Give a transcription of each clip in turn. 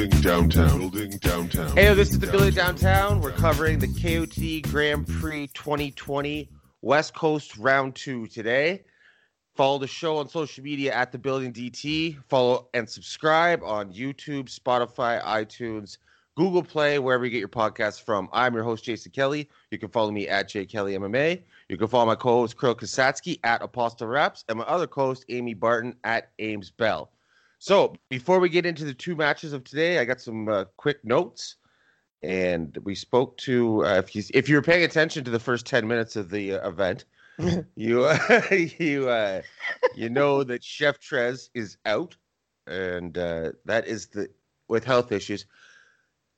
Building downtown. Building downtown. Hey, this is the Building Downtown. We're covering the KOT Grand Prix 2020 West Coast Round 2 today. Follow the show on social media at the Building DT. Follow and subscribe on YouTube, Spotify, iTunes, Google Play, wherever you get your podcasts from. I'm your host, Jason Kelly. You can follow me at jkelly MMA. You can follow my co-host, Kirill Kasatskiy at Apostol Raps, and my other co-host, Amy Barton at Ames Bell. So before we get into the two matches of today, I got some uh, quick notes. And we spoke to uh, if you if you were paying attention to the first ten minutes of the uh, event, you uh, you uh, you know that Chef Trez is out, and uh, that is the with health issues.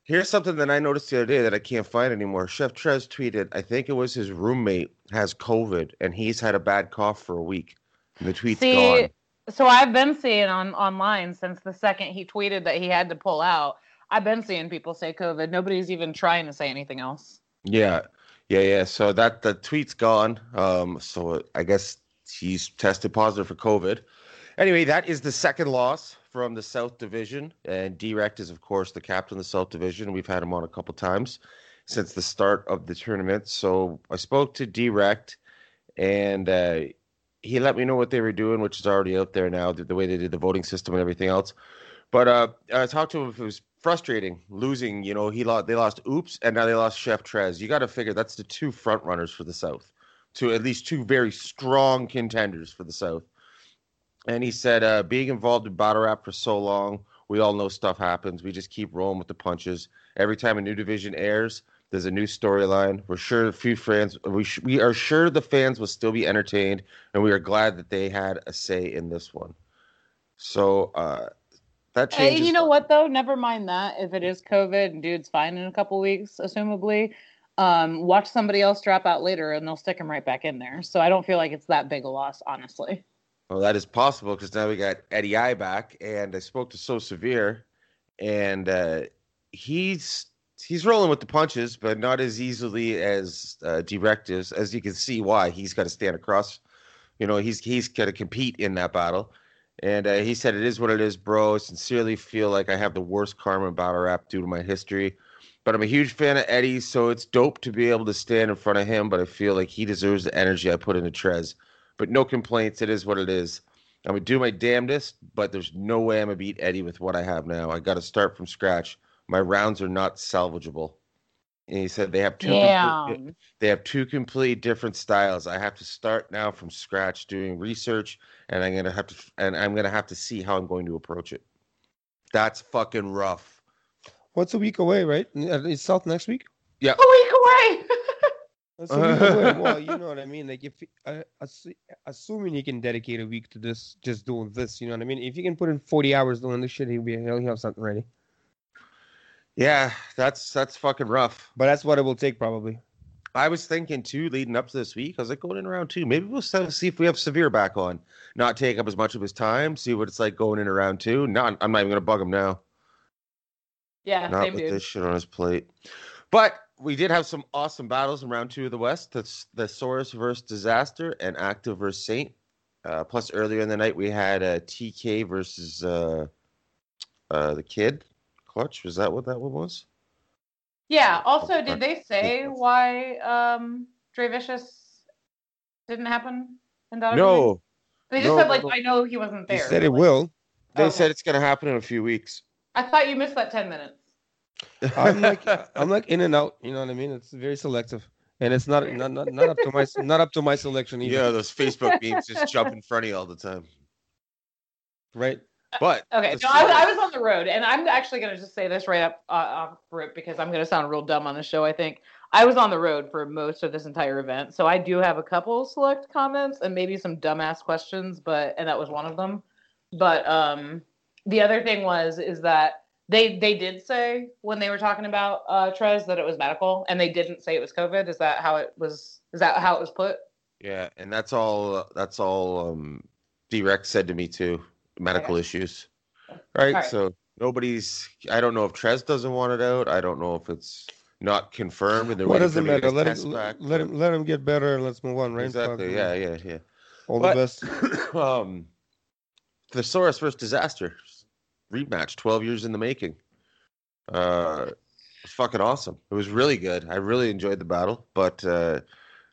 Here's something that I noticed the other day that I can't find anymore. Chef Trez tweeted, I think it was his roommate has COVID, and he's had a bad cough for a week. And the tweet's See, gone. So I've been seeing on online since the second he tweeted that he had to pull out. I've been seeing people say COVID. Nobody's even trying to say anything else. Yeah, yeah, yeah. So that the tweet's gone. Um, so I guess he's tested positive for COVID. Anyway, that is the second loss from the South Division, and Drect is of course the captain of the South Division. We've had him on a couple times since the start of the tournament. So I spoke to Drect, and uh, he let me know what they were doing, which is already out there now, the, the way they did the voting system and everything else. But uh, I talked to him it was frustrating losing. You know, he lost. They lost Oops, and now they lost Chef Trez. You got to figure that's the two front runners for the South, to at least two very strong contenders for the South. And he said, uh, being involved in battle rap for so long, we all know stuff happens. We just keep rolling with the punches. Every time a new division airs, there's a new storyline. We're sure a few fans. We sh- we are sure the fans will still be entertained, and we are glad that they had a say in this one. So uh, that Hey, changes. you know what though? Never mind that. If it is COVID and dude's fine in a couple weeks, assumably, um, watch somebody else drop out later and they'll stick him right back in there. So I don't feel like it's that big a loss, honestly. Well, that is possible because now we got Eddy I back, and I spoke to So Severe, and uh, he's he's rolling with the punches, but not as easily as uh, Drect is. As you can see, why he's got to stand across. You know, he's he's got to compete in that battle, and uh, he said, "It is what it is, bro. I sincerely feel like I have the worst karma in battle rap due to my history." But I'm a huge fan of Eddy, so it's dope to be able to stand in front of him. But I feel like he deserves the energy I put into Trez but no complaints. It is what it is. I'm gonna do my damnedest, but there's no way I'm gonna beat Eddy with what I have now. I got to start from scratch. My rounds are not salvageable. And he said they have two. complete- they have two complete different styles. I have to start now from scratch doing research, and I'm gonna have to, and I'm gonna have to see how I'm going to approach it. That's fucking rough. What's a week away, right? Uh, It's South next week. Yeah. A week away. That's a week away. Well, you know what I mean. Like if uh, assu- assuming he can dedicate a week to this, just doing this, you know what I mean. If you can put in forty hours doing this shit, he'll be he'll have something ready. Yeah, that's that's fucking rough. But that's what it will take, probably. I was thinking too, leading up to this week. I was like, going in around two. Maybe we'll see if we have Severe back on. Not take up as much of his time. See what it's like going in around two. Not, I'm not even gonna bug him now. yeah, not same with dude. this shit on his plate. But we did have some awesome battles in round two of the West. That's Thesaurus versus Dizaster and Aktive versus Saynt. Uh, plus, earlier in the night we had uh, TK versus uh, uh, the Kid. Clutch was that what that one was? Yeah. Also, did they say why um Dre Vicious didn't happen in that? No, They just no, said like no. I know he wasn't there. They said it Like, will. they Okay. said it's gonna happen in a few weeks. I thought you missed that ten minutes. I'm like I'm like in and out. You know what I mean? It's very selective, and it's not not not, not up to my not up to my selection either. yeah, those Facebook memes just jump in front of you all the time. Right. But Okay, no, I, I was on the road, and I'm actually going to just say this right up uh, off rip because I'm going to sound real dumb on the show. I think I was on the road for most of this entire event, so I do have a couple select comments and maybe some dumbass questions, but and that was one of them. But um, the other thing was is that they they did say when they were talking about uh, Trez that it was medical, and they didn't say it was COVID. Is that how it was? Is that how it was put? Yeah, and that's all. That's all. Um, D-Rex said to me too. Medical Okay. issues, right? Alright. So nobody's. I don't know if Trez doesn't want it out. I don't know if it's not confirmed. And they're What does it me to matter? Let him back, let him let him get better and let's move on, right? Exactly. Fuck, Yeah, yeah, yeah. All But- the best. um, Thesaurus versus Dizaster rematch, twelve years in the making. Uh, it's fucking awesome. It was really good. I really enjoyed the battle, but uh,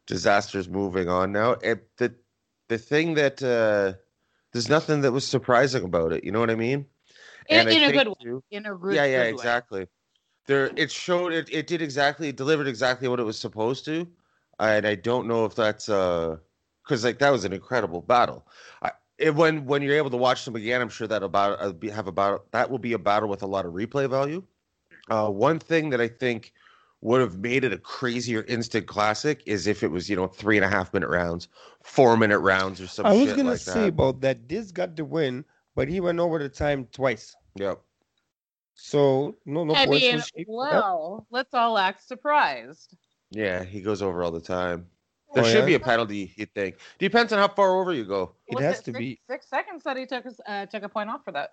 Dizaster's moving on now. And the the thing that uh, there's nothing that was surprising about it. You know what I mean? In, I in a good way. too- In a good, yeah, yeah, good way. exactly. There, it showed it. It did exactly, it delivered exactly what it was supposed to, and I don't know if that's uh, because like that was an incredible battle. I, it, when when you're able to watch them again, I'm sure that about uh, have about that will be a battle with a lot of replay value. Uh, one thing that I think would have made it a crazier instant classic is if it was you know three and a half minute rounds, four minute rounds, or some I was shit gonna like say that. about that. Diz got the win, but he went over the time twice. Yep. So no, no I points mean, was shaved well, let's all act surprised. Yeah, he goes over all the time. There Oh, should yeah? be a penalty, you'd think. Depends on how far over you go. It Was has to six, be. six seconds that he took uh, took a point off for that.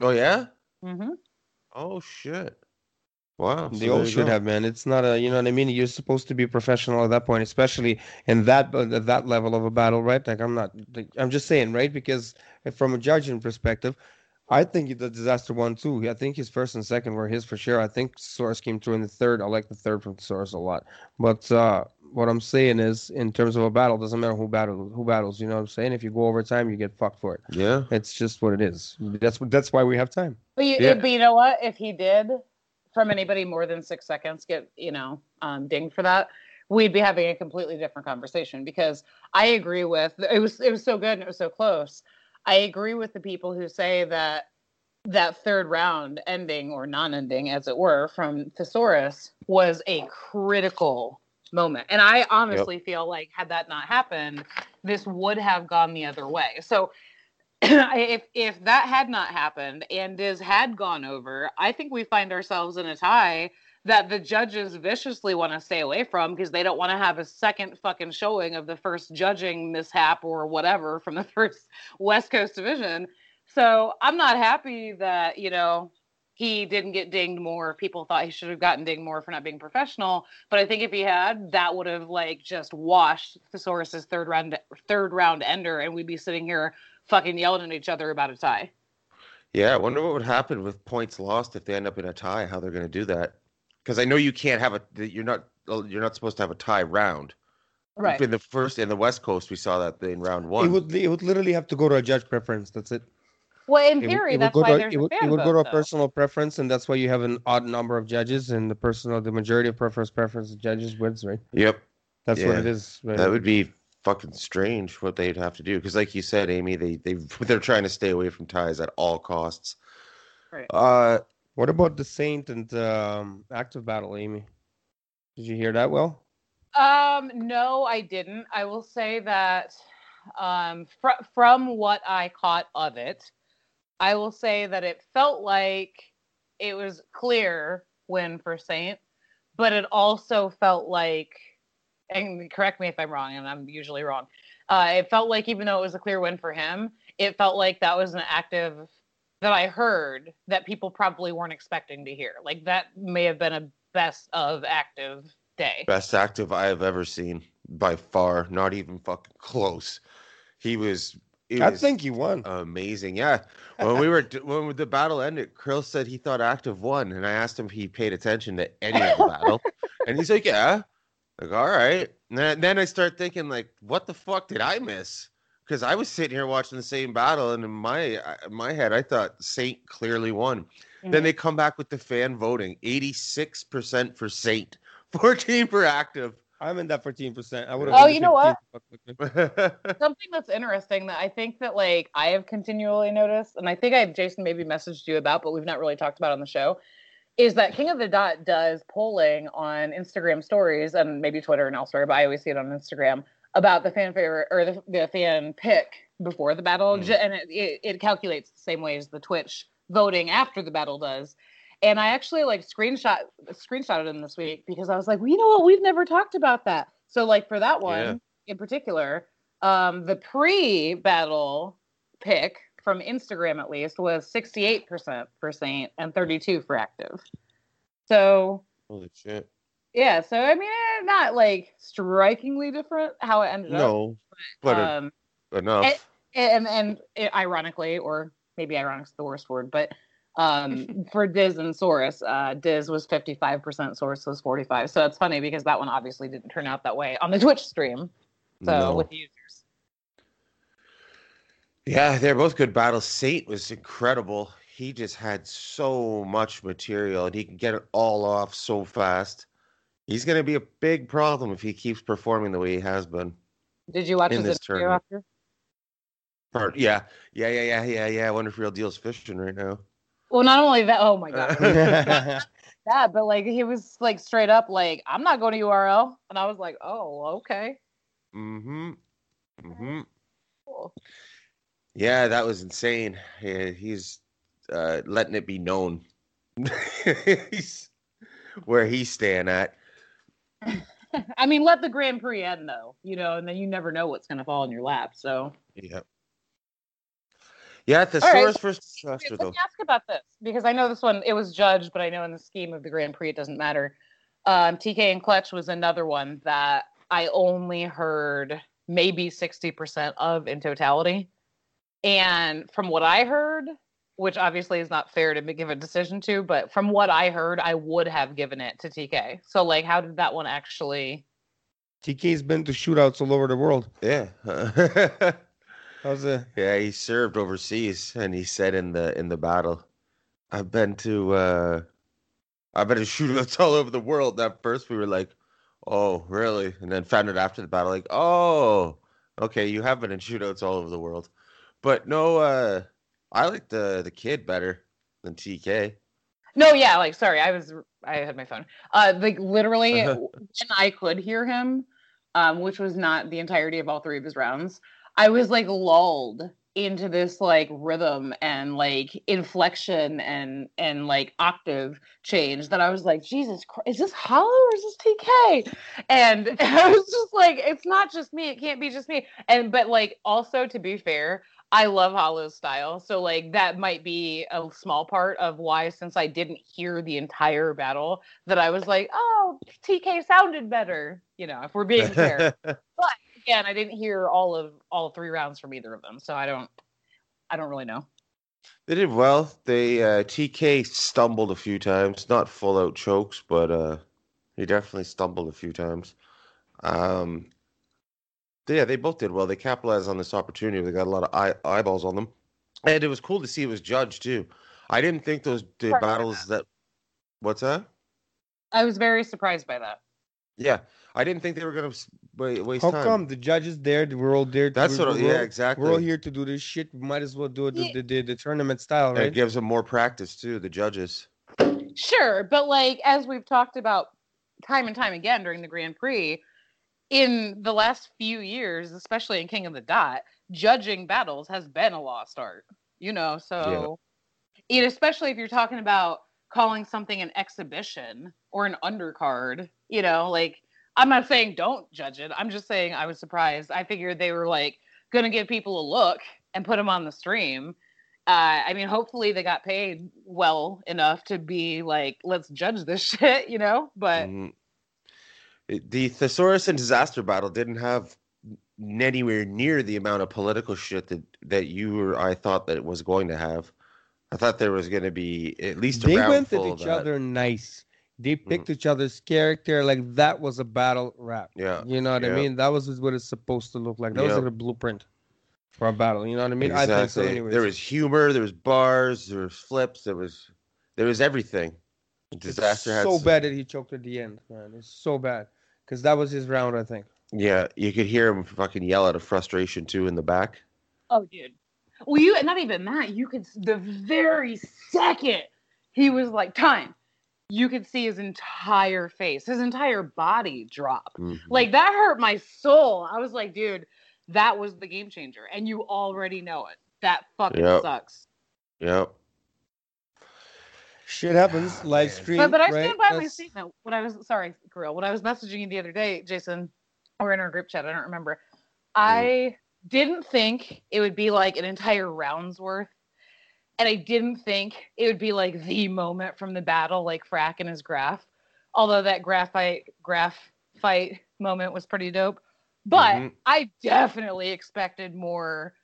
Oh yeah? Mm-hmm. Oh shit! Wow. so They all should go. have, man. It's not a, you know what I mean. You're supposed to be professional at that point, especially in that uh, at that level of a battle, right? Like I'm not, like, I'm just saying, right? Because from a judging perspective, I think the Dizaster one too. I think his first and second were his for sure. I think Saurus came through in the third. I like the third from Saurus a lot. But uh, what I'm saying is, in terms of a battle, doesn't matter who battles. Who battles? You know what I'm saying? If you go overtime, you get fucked for it. Yeah. It's just what it is. That's. That's why we have time. But you, Yeah. but you know what? If he did, from anybody more than six seconds, get you know um, dinged for that, we'd be having a completely different conversation. Because I agree with it was it was so good and it was so close. I agree with the people who say that that third round ending or non-ending, as it were, from Thesaurus was a critical moment. And I honestly feel like had that not happened, this would have gone the other way. So if if that had not happened and Diz had gone over, I think we find ourselves in a tie that the judges viciously want to stay away from because they don't want to have a second fucking showing of the first judging mishap or whatever from the first West Coast division. So I'm not happy that, you know, he didn't get dinged more. People thought he should have gotten dinged more for not being professional. But I think if he had, that would have like just washed Thesaurus's third round third round ender, and we'd be sitting here fucking yelling at each other about a tie. Yeah. I wonder what would happen with points lost if they end up in a tie. How they're going to do that? Because I know you can't have a. You're not. You're not supposed to have a tie round. Right. In the first in the West Coast, we saw that in round one. It one. would. It would literally have to go to a judge preference. That's it. Well, in theory, it would that's go why to, there's it a fan it would go to a though. personal preference, and that's why you have an odd number of judges, and the personal, the majority of preference preference judges wins, right? Yep. That's what it is. Right? That would be fucking strange what they'd have to do because, like you said, Amy, they they they're trying to stay away from ties at all costs. Right. Uh, What about the Saynt and um, Aktive battle, Amy? Did you hear that? Well, Um, no, I didn't. I will say that um, fr- from what I caught of it, I will say that it felt like it was clear win for Saynt, but it also felt like, and correct me if I'm wrong, and I'm usually wrong. Uh, it felt like even though it was a clear win for him, it felt like that was an Aktive that I heard that people probably weren't expecting to hear. Like that may have been a best of Aktive day. best Aktive I have ever seen by far. Not even fucking close. He was. It I was think he won. amazing. Yeah. When we were when the battle ended, Kirill said he thought Aktive won, and I asked him if he paid attention to any of the battle, and he's like, "Yeah." Like, all right. And then, then I start thinking, like, what the fuck did I miss? Because I was sitting here watching the same battle, and in my in my head, I thought Saynt clearly won. Then mm-hmm. they come back with the fan voting: eighty-six percent for Saynt, fourteen for Aktive. I'm in that 14%. I would Oh, you know what? something that's interesting that I think that like I have continually noticed, and I think I have Jason maybe messaged you about, but we've not really talked about on the show, is that King of the Dot does polling on Instagram stories and maybe Twitter and elsewhere, but I always see it on Instagram about the fan favorite or the, the fan pick before the battle, Mm. and it, it, it calculates the same way as the Twitch voting after the battle does. And I actually like screenshot screenshotted him this week because I was like, well, you know what? We've never talked about that. So like for that one Yeah. in particular, um, the pre-battle pick from Instagram at least was 68% for Saynt and 32 for Aktive. So Holy shit! yeah, so I mean, eh, not like strikingly different how it ended up. No, but uh, um, enough. and and it, ironically, or maybe ironic's the worst word, but Um, for Diz and Saurus, uh, Diz was 55%, Saurus was 45. So it's funny because that one obviously didn't turn out that way on the Twitch stream. So No. with the users. Yeah, they're both good battles. Saynt was incredible. He just had so much material and he can get it all off so fast. He's going to be a big problem if he keeps performing the way he has been. Did you watch In his this interview tournament. after? Part- Yeah, yeah, yeah, yeah, yeah, yeah. I wonder if Real Deal's fishing right now. Well, not only that, oh my God. that, but like he was like straight up like, I'm not going to URL. And I was like, oh, okay. mm-hmm. Mm-hmm. Cool. Yeah, that was insane. Yeah, he's uh, letting it be known where he's staying at. I mean, let the Grand Prix end though, you know, and then you never know what's going to fall in your lap. So Yeah. Yeah, the All right. source first Let though. me ask about this because I know this one it was judged, but I know in the scheme of the Grand Prix it doesn't matter. Um, TK and Clutch was another one that I only heard maybe sixty percent of in totality, and from what I heard, which obviously is not fair to give a decision to, but from what I heard, I would have given it to TK. So like, how did that one actually? TK's been to shootouts all over the world. Yeah. How's a yeah, he served overseas and he said in the in the battle, I've been to uh I've been to shootouts all over the world. And at first we were like, Oh, really? And then found it after the battle, like, oh, okay, you have been in shootouts all over the world. But no, uh I like the the kid better than TK. No, yeah, like sorry, I was I had my phone. Uh like literally when I could hear him, um, which was not the entirety of all three of his rounds, I was like lulled into this like rhythm and like inflection and and like octave change that I was like, Jesus Christ, is this Hollow or is this TK? And I was just like, it's not just me, it can't be just me. And but like also to be fair, I love Hollow's style. So like that might be a small part of why since I didn't hear the entire battle that I was like, "Oh, TK sounded better." You know, if we're being fair. But again, I didn't hear all of all three rounds from either of them, so I don't I don't really know. They did well. They uh, TK stumbled a few times, not full out chokes, but uh, he definitely stumbled a few times. Um, yeah, they both did well. They capitalized on this opportunity. They got a lot of eye- eyeballs on them, and it was cool to see it was judged too. I didn't think those the battles that. What's that? I was very surprised by that. Yeah, I didn't think they were gonna s- wa- waste how time. come the judges there? We're all there. That's what. we're Yeah, exactly. We're all here to do this shit. We might as well do it the, Yeah. the, the, the tournament style, And it gives them more practice too. The judges. Sure, but like as we've talked about time and time again during the Grand Prix, in the last few years, especially in King of the Dot, judging battles has been a lost art. You know, so it especially if you're talking about calling something an exhibition or an undercard, you know, like I'm not saying don't judge it. I'm just saying I was surprised. I figured they were like going to give people a look and put them on the stream. Uh, I mean, hopefully they got paid well enough to be like, let's judge this shit, you know. But Mhm. The thesaurus and Dizaster battle didn't have anywhere near the amount of political shit that that you or I thought that it was going to have. I thought there was going to be at least a They went at each other nice. They Mm. picked each other's character like that was a battle rap. Yeah, You know what I mean? That was what it's supposed to look like. That was Yeah. like a blueprint for a battle. You know what I mean? I think so. exactly. Anyways. There was humor, there was bars, there was flips, there was there was everything. It's Dizaster had so s- bad that he choked at the end, man. It's so bad because that was his round, I think. Yeah, you could hear him fucking yell out of frustration too in the back. oh, dude, well, you not even that. You could the very second he was like time, you could see his entire face, his entire body drop. Mhm. Like that hurt my soul. I was like, dude, that was the game changer, and you already know it. That fucking Yep. sucks. Yep. Shit happens. Ah, Live man. stream. But, but I right? stand by my That's- statement. When I was sorry, Kirill, when I was messaging you the other day, Jason, or in our group chat, I don't remember. I didn't think it would be like an entire round's worth. And I didn't think it would be like the moment from the battle, like Frack and his graph. Although that graphite graph fight moment was pretty dope. But Mhm. I definitely expected more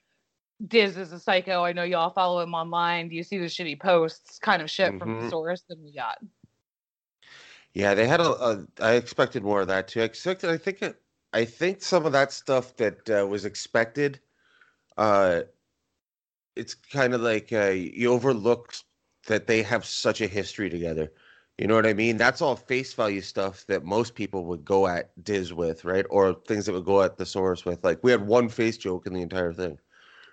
Diz is a psycho. I know y'all follow him online. Do you see the shitty posts, kind of shit from Mhm. Thesaurus than we got? Yeah, they had a, a. I expected more of that too. I expected. I think. It, I think some of that stuff that uh, was expected. Uh, it's kind of like uh, you overlook that they have such a history together. You know what I mean? That's all face value stuff that most people would go at Diz with, right? Or things that would go at Thesaurus with. Like we had one face joke in the entire thing,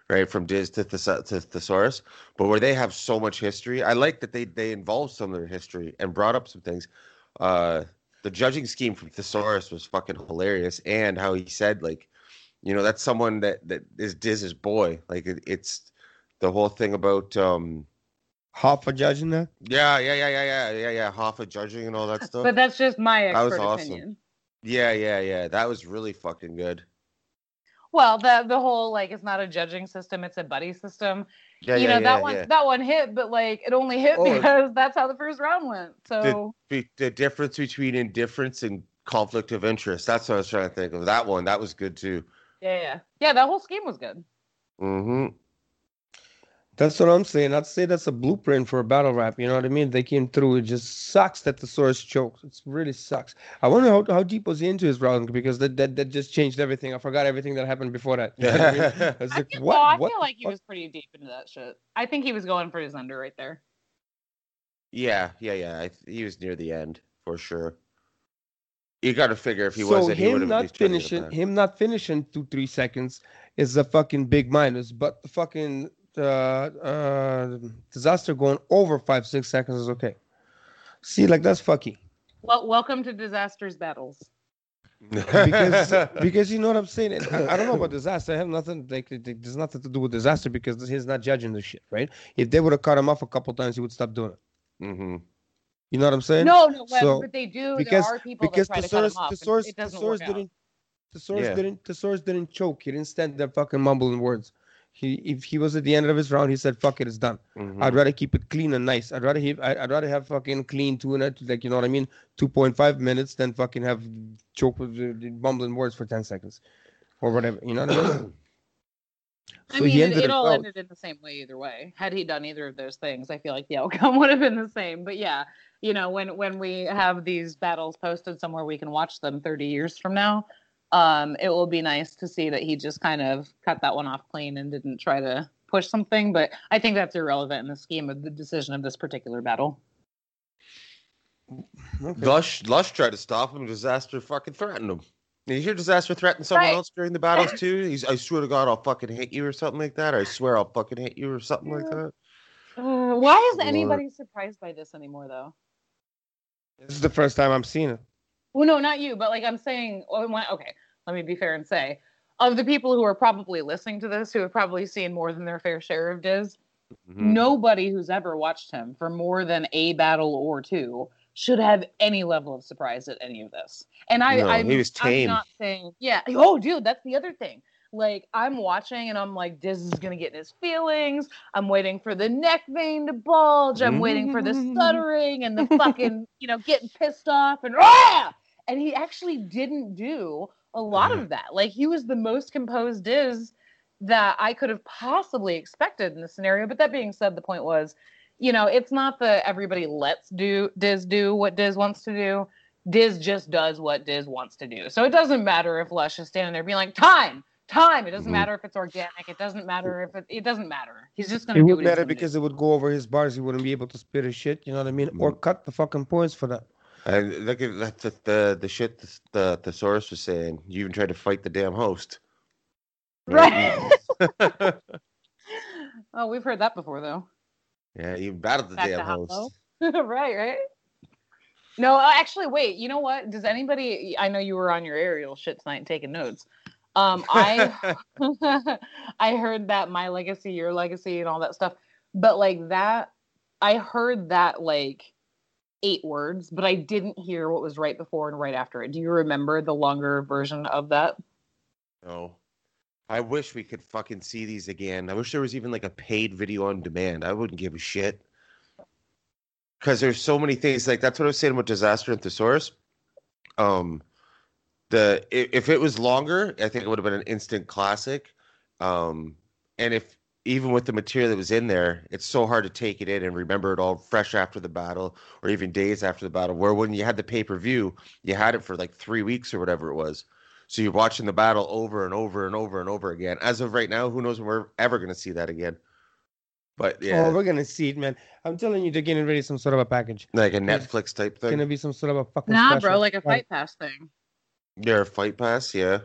right? From Diz to, Thes- to Thesaurus, but where they have so much history, I like that they they involved some of their history and brought up some things. Uh, the judging scheme from Thesaurus was fucking hilarious, and how he said like, you know, that's someone that that is Diz's boy. Like it, it's the whole thing about um Hoffa judging that. yeah yeah yeah yeah yeah yeah yeah Hoffa judging and all that stuff. But that's just my That was awesome. opinion. yeah yeah yeah that was really fucking good. Well, the the whole like it's not a judging system; it's a buddy system. Yeah you yeah know yeah that one that one hit, but like it only hit Oh. because that's how the first round went. So Be- the difference between indifference and conflict of interest. That's what I was trying to think of. That one that was good too. yeah, yeah, yeah. That whole scheme was good. hmm That's what I'm saying. I'd say that's a blueprint for a battle rap. You know what I mean? They came through. It just sucks that Thesaurus choked. It really sucks. I wonder how, how deep was he into his round because that, that that just changed everything. I forgot everything that happened before that. You know what I mean? I was I like, feel, what? well, I what feel like he was pretty deep into that shit. I think he was going for his under right there. Yeah yeah yeah. I, he was near the end for sure. You got to figure if he so wasn't, he would him have not finishing him not finishing two three seconds is a fucking big minus. But the fucking uh, uh, Dizaster going over five six seconds is okay. See, like that's fucky. Well, welcome to Dizasters battles. because because you know what I'm saying. And I, I don't know about Dizaster. I have nothing like it- it- there's nothing to do with Dizaster because he's not judging the shit, right? If they would have cut him off a couple times, he would stop doing it. hmm You know what I'm saying? No, no, but, So, but they do. because there are people because that try the to cut source him off. the source it the doesn't source work didn't the source Yeah. didn't the source didn't choke. He didn't stand there fucking mumbling words. He if he was at the end of his round, he said, "Fuck it, it's done." hmm I'd rather keep it clean and nice. I'd rather have, I'd rather have fucking clean two and a- like you know what I mean, two point five minutes than fucking have choke with the, the mumbling words for ten seconds, or whatever. You know what I mean? I mean, it, it all ended in the same way either way. Had he done either of those things, I feel like the outcome would have been the same. But yeah, you know, when when we have these battles posted somewhere, we can watch them 30 years from now. Um, it will be nice to see that he just kind of cut that one off clean and didn't try to push something. But I think that's irrelevant in the scheme of the decision of this particular battle. Okay. Lush Lush tried to stop him. Dizaster fucking threatened him. Did you hear Dizaster threaten someone Right. else during the battles too? He's, I swear to God, I'll fucking hit you or something like that. Or I swear I'll fucking hit you or something like that. Uh, why is Lord. anybody surprised by this anymore, though? This is the first time I'm seeing it. Well, no, not you, but like I'm saying, oh, okay, let me be fair and say, of the people who are probably listening to this, who have probably seen more than their fair share of Diz, Mhm. nobody who's ever watched him for more than a battle or two should have any level of surprise at any of this. And I, No, I'm, he was I'm not saying, yeah. Oh, dude, that's the other thing. Like I'm watching and I'm like, Diz is gonna get in his feelings. I'm waiting for the neck vein to bulge. I'm waiting for the stuttering and the fucking, you know, getting pissed off and ah! And he actually didn't do a lot of that. Like he was the most composed Diz that I could have possibly expected in the scenario. But that being said, the point was, you know, it's not that everybody lets do Diz do what Diz wants to do. Diz just does what Diz wants to do. So it doesn't matter if Lush is standing there being like, time, time. It doesn't Mhm. matter if it's organic. It doesn't matter if it, it doesn't matter. He's just gonna do would what he's matter gonna do. because it would go over his bars. He wouldn't be able to spit his shit. You know what I mean? Or cut the fucking points for that. And look at that, the, the the shit the, the thesaurus was saying. You even tried to fight the damn host. Right. oh, we've heard that before though. yeah, you battled the Back damn host. right, right. No, uh, actually, wait. You know what? Does anybody? I know you were on your aerial shit tonight and taking notes. Um, I I heard that my legacy, your legacy, and all that stuff. But like that, I heard that like eight words, but I didn't hear what was right before and right after it. Do you remember the longer version of that? No. I wish we could fucking see these again. I wish there was even like a paid video on demand. I wouldn't give a shit. Because there's so many things like that's what I was saying about Dizaster and Thesaurus. Um, the if it was longer, I think it would have been an instant classic. Um, and if even with the material that was in there, it's so hard to take it in and remember it all fresh after the battle or even days after the battle. Where when you had the pay per view, you had it for like three weeks or whatever it was. So you're watching the battle over and over and over and over again. As of right now, who knows when we're ever going to see that again? But yeah, Oh, we're gonna see it, man. I'm telling you, they're getting ready some sort of a package. like a Netflix type thing? It's thing. gonna be some sort of a fucking Nah, special. bro, like a fight pass thing. Yeah, Fight Pass. Yeah.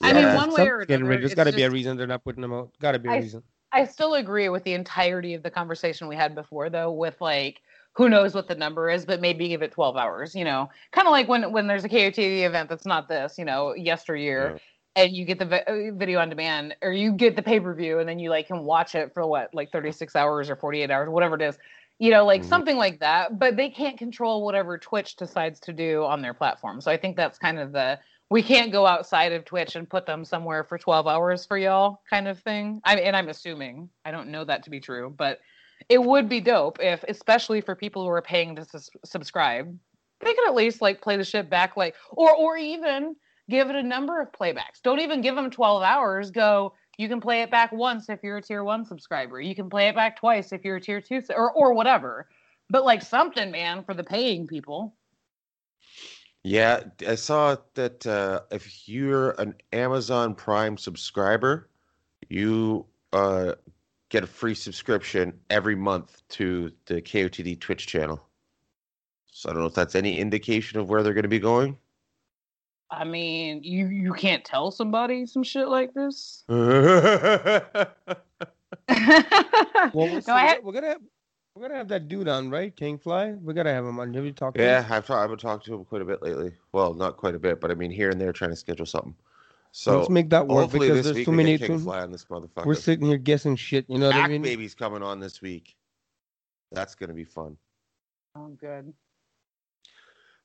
I mean, Yeah. one way Something's or getting another, ready. There's it's got to be a reason they're not putting them out. Got to be a I- reason. I still agree with the entirety of the conversation we had before, though, with like who knows what the number is, but maybe give it 12 hours, you know, kind of like when when there's a KOTD event that's not this, you know, yesteryear, and you get the vi- uh, video on demand or you get the pay per view and then you like can watch it for what like 36 hours or 48 hours, whatever it is, you know, like Mhm. something like that. But they can't control whatever Twitch decides to do on their platform. So I think that's kind of the we can't go outside of Twitch and put them somewhere for 12 hours for y'all kind of thing. I and I'm assuming I don't know that to be true, but it would be dope if, especially for people who are paying to subscribe, they could at least like play the shit back, like or or even give it a number of playbacks. Don't even give them 12 hours. Go. You can play it back once if you're a tier one subscriber. You can play it back twice if you're a tier two, or or whatever. But like something, man, for the paying people. Yeah, I saw that uh, if you're an Amazon Prime subscriber, you uh, get a free subscription every month to the KOTD Twitch channel. So I don't know if that's any indication of where they're going to be going. I mean, you you can't tell somebody some shit like this. Well, we'll no, I had- we're gonna have, we're gonna have that dude on, right? King Fly. We gotta have him on. Have you talked? to yeah, him? I've, ta- I've been talking to him quite a bit lately. Well, not quite a bit, but I mean here and there trying to schedule something. So let's make that work hopefully because this there's week too we many. get King Too, Fly on this motherfucker. we're sitting here guessing shit. You know what I Act mean? Baby's coming on this week. That's going to be fun. oh, good.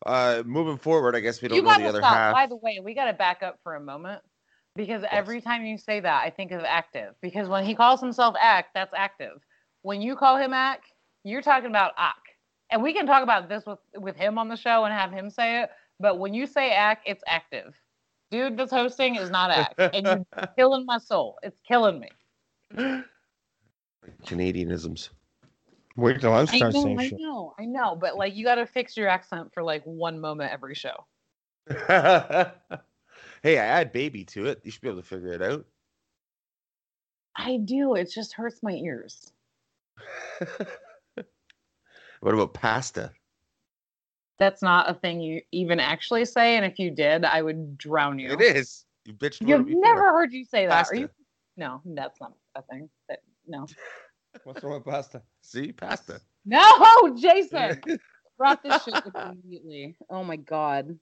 Uh, moving forward, I guess we don't You know gotta the other stop. half. By the way, we gotta back up for a moment because every time you say that, I think of Aktive. Because when he calls himself Act, that's Aktive. When you call him Act, you're talking about Ak. And we can talk about this with with him on the show and have him say it. But when you say Act, it's Aktive. Dude that's hosting is not Act, and you're killing my soul. It's killing me. Canadianisms. Wait till I I start know, saying I shit. know, I know. But like, you gotta fix your accent for like one moment every show. hey, I add baby to it. You should be able to figure it out. I do. It just hurts my ears. what about pasta? That's not a thing you even actually say, and if you did, I would drown you. It is. You bitched You've it before. never heard you say that. Pasta. Are you? No, that's not a thing. That, no. What's wrong with pasta? See, pasta. No, Jason. Drop this shit immediately. Oh my god.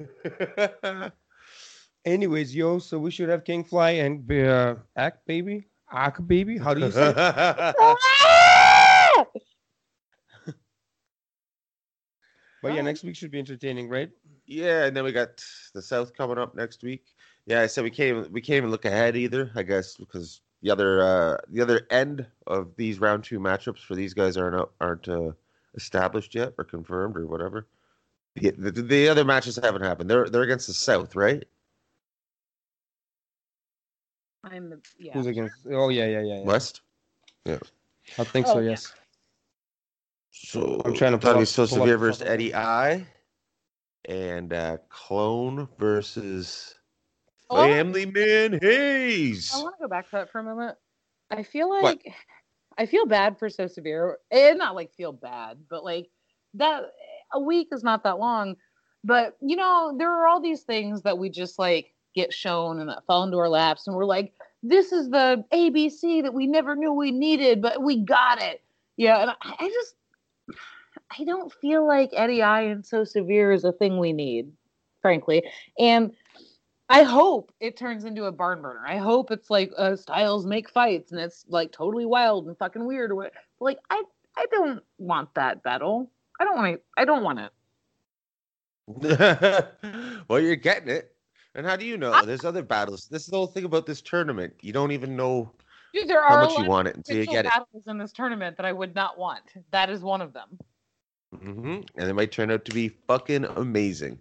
Anyways, yo, so we should have King Fly and uh, Act Baby, Act Baby. How do you say? it? But yeah, next week should be entertaining, right? yeah, and then we got the South coming up next week. Yeah, I said we can't even, we can't even look ahead either. I guess because the other uh, the other end of these round two matchups for these guys aren't up- aren't uh, established yet or confirmed or whatever. The, the, the other matches haven't happened. They're they're against the South, right? I'm the yeah. Who's against? Oh yeah, yeah, yeah. yeah. West. Yeah. I think Oh, so. yeah. Yes. So I'm trying to thought pull it up- was so up severe versus. Eddy I, and uh, Clone versus Oh. Family Man Hayes. I want to go back to that for a moment. I feel What? like I feel bad for so severe. And not like feel bad, but like that a week is not that long. But you know, there are all these things that we just like get shown and that fall into our laps, and we're like, this is the ABC that we never knew we needed, but we got it. Yeah, and I, I just I don't feel like Eddy I and so severe is a thing we need, frankly. And I hope it turns into a barn burner. I hope it's like uh, Styles make fights and it's like totally wild and fucking weird. Or. Like I, I don't want that battle. I don't want to. I don't want it. well, you're getting it. And how do you know? There's other battles. This is the whole thing about this tournament. You don't even know Dude, there how are a much lot you want it until you get it. battles in this tournament that I would not want. That is one of them. hmm And it might turn out to be fucking amazing.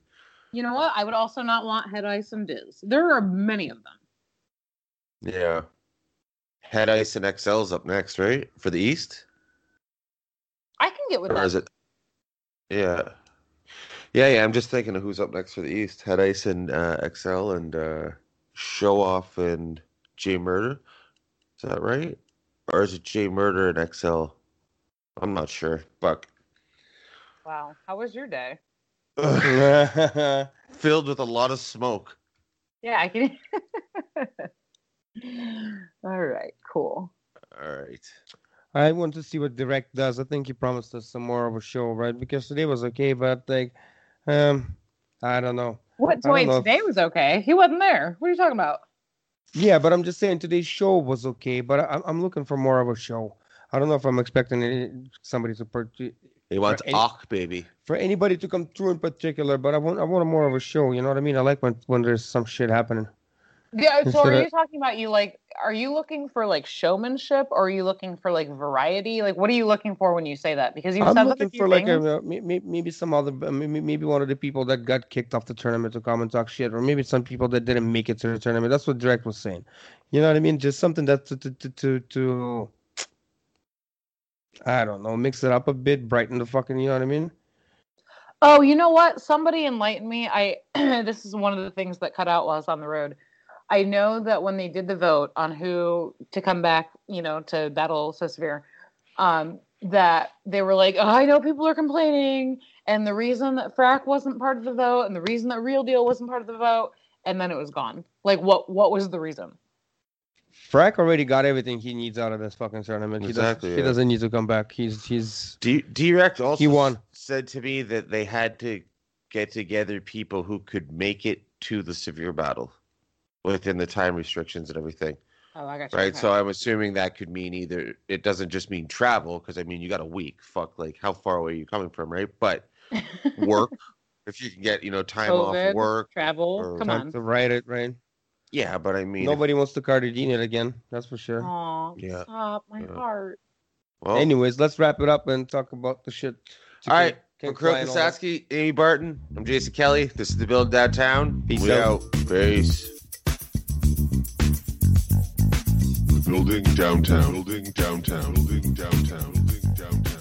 You know what? I would also not want Head Ice and Diz. There are many of them. Yeah. Head Ice and XL's up next, right? For the East? I can get with Or that. is it? Yeah. Yeah, yeah. I'm just thinking of who's up next for the East. Head Ice and uh, XL and uh, Show Off and J Murder. Is that right? Or is it J Murder and XL? I'm not sure. Fuck. Wow. How was your day? Filled with a lot of smoke. Yeah, I can. All right, cool. All right. I want to see what Drect does. I think he promised us some more of a show, right? Because today was okay, but like, um, I don't know. What? I don't Wait, if- today was okay. He wasn't there. What are you talking about? Yeah, but I'm just saying today's show was okay, but I, I'm looking for more of a show. I don't know if I'm expecting any, somebody to per- He wants any- Ach, baby. for anybody to come through in particular, but I want I want more of a show. You know what I mean? I like when when there's some shit happening. Yeah. So are you talking about you like? Are you looking for like showmanship, or are you looking for like variety? Like, what are you looking for when you say that? Because you I'm said looking for like things. a, uh, may- may- maybe some other maybe maybe one of the people that got kicked off the tournament to come and talk shit, or maybe some people that didn't make it to the tournament. That's what Drect was saying. You know what I mean? Just something that to to to to, to I don't know, mix it up a bit, brighten the fucking. You know what I mean? Oh, you know what? Somebody enlightened me. I this is one of the things that cut out while I was on the road. I know that when they did the vote on who to come back, you know, to battle So Severe, um, that they were like, oh, I know people are complaining, and the reason that Frack wasn't part of the vote, and the reason that Real Deal wasn't part of the vote, and then it was gone. Like, what? What was the reason? Frack already got everything he needs out of this fucking tournament. He Exactly, doesn't, he doesn't need to come back. He's he's D- Drect also He won. said to me that they had to get together people who could make it to the severe battle within the time restrictions and everything. Oh, I got you. Right. Okay. So I'm assuming that could mean either it doesn't just mean travel, because I mean you got a week. Fuck like how far away are you coming from, right? But work if you can get, you know, time COVID, off work. travel. or Come time on. to write it, right? Yeah, but I mean if- Nobody wants to Cartagena it again. That's for sure. Aw, Yeah. stop my Yeah. heart. well, Anyways, let's wrap it up and talk about the shit. All right. Ken For Kirill Klein, all. Kasatskiy, Amy Barton, I'm Jason Kelly. This is the Build Downtown. Peace we out. out. Peace. Building downtown. Building downtown. Building downtown. Building downtown.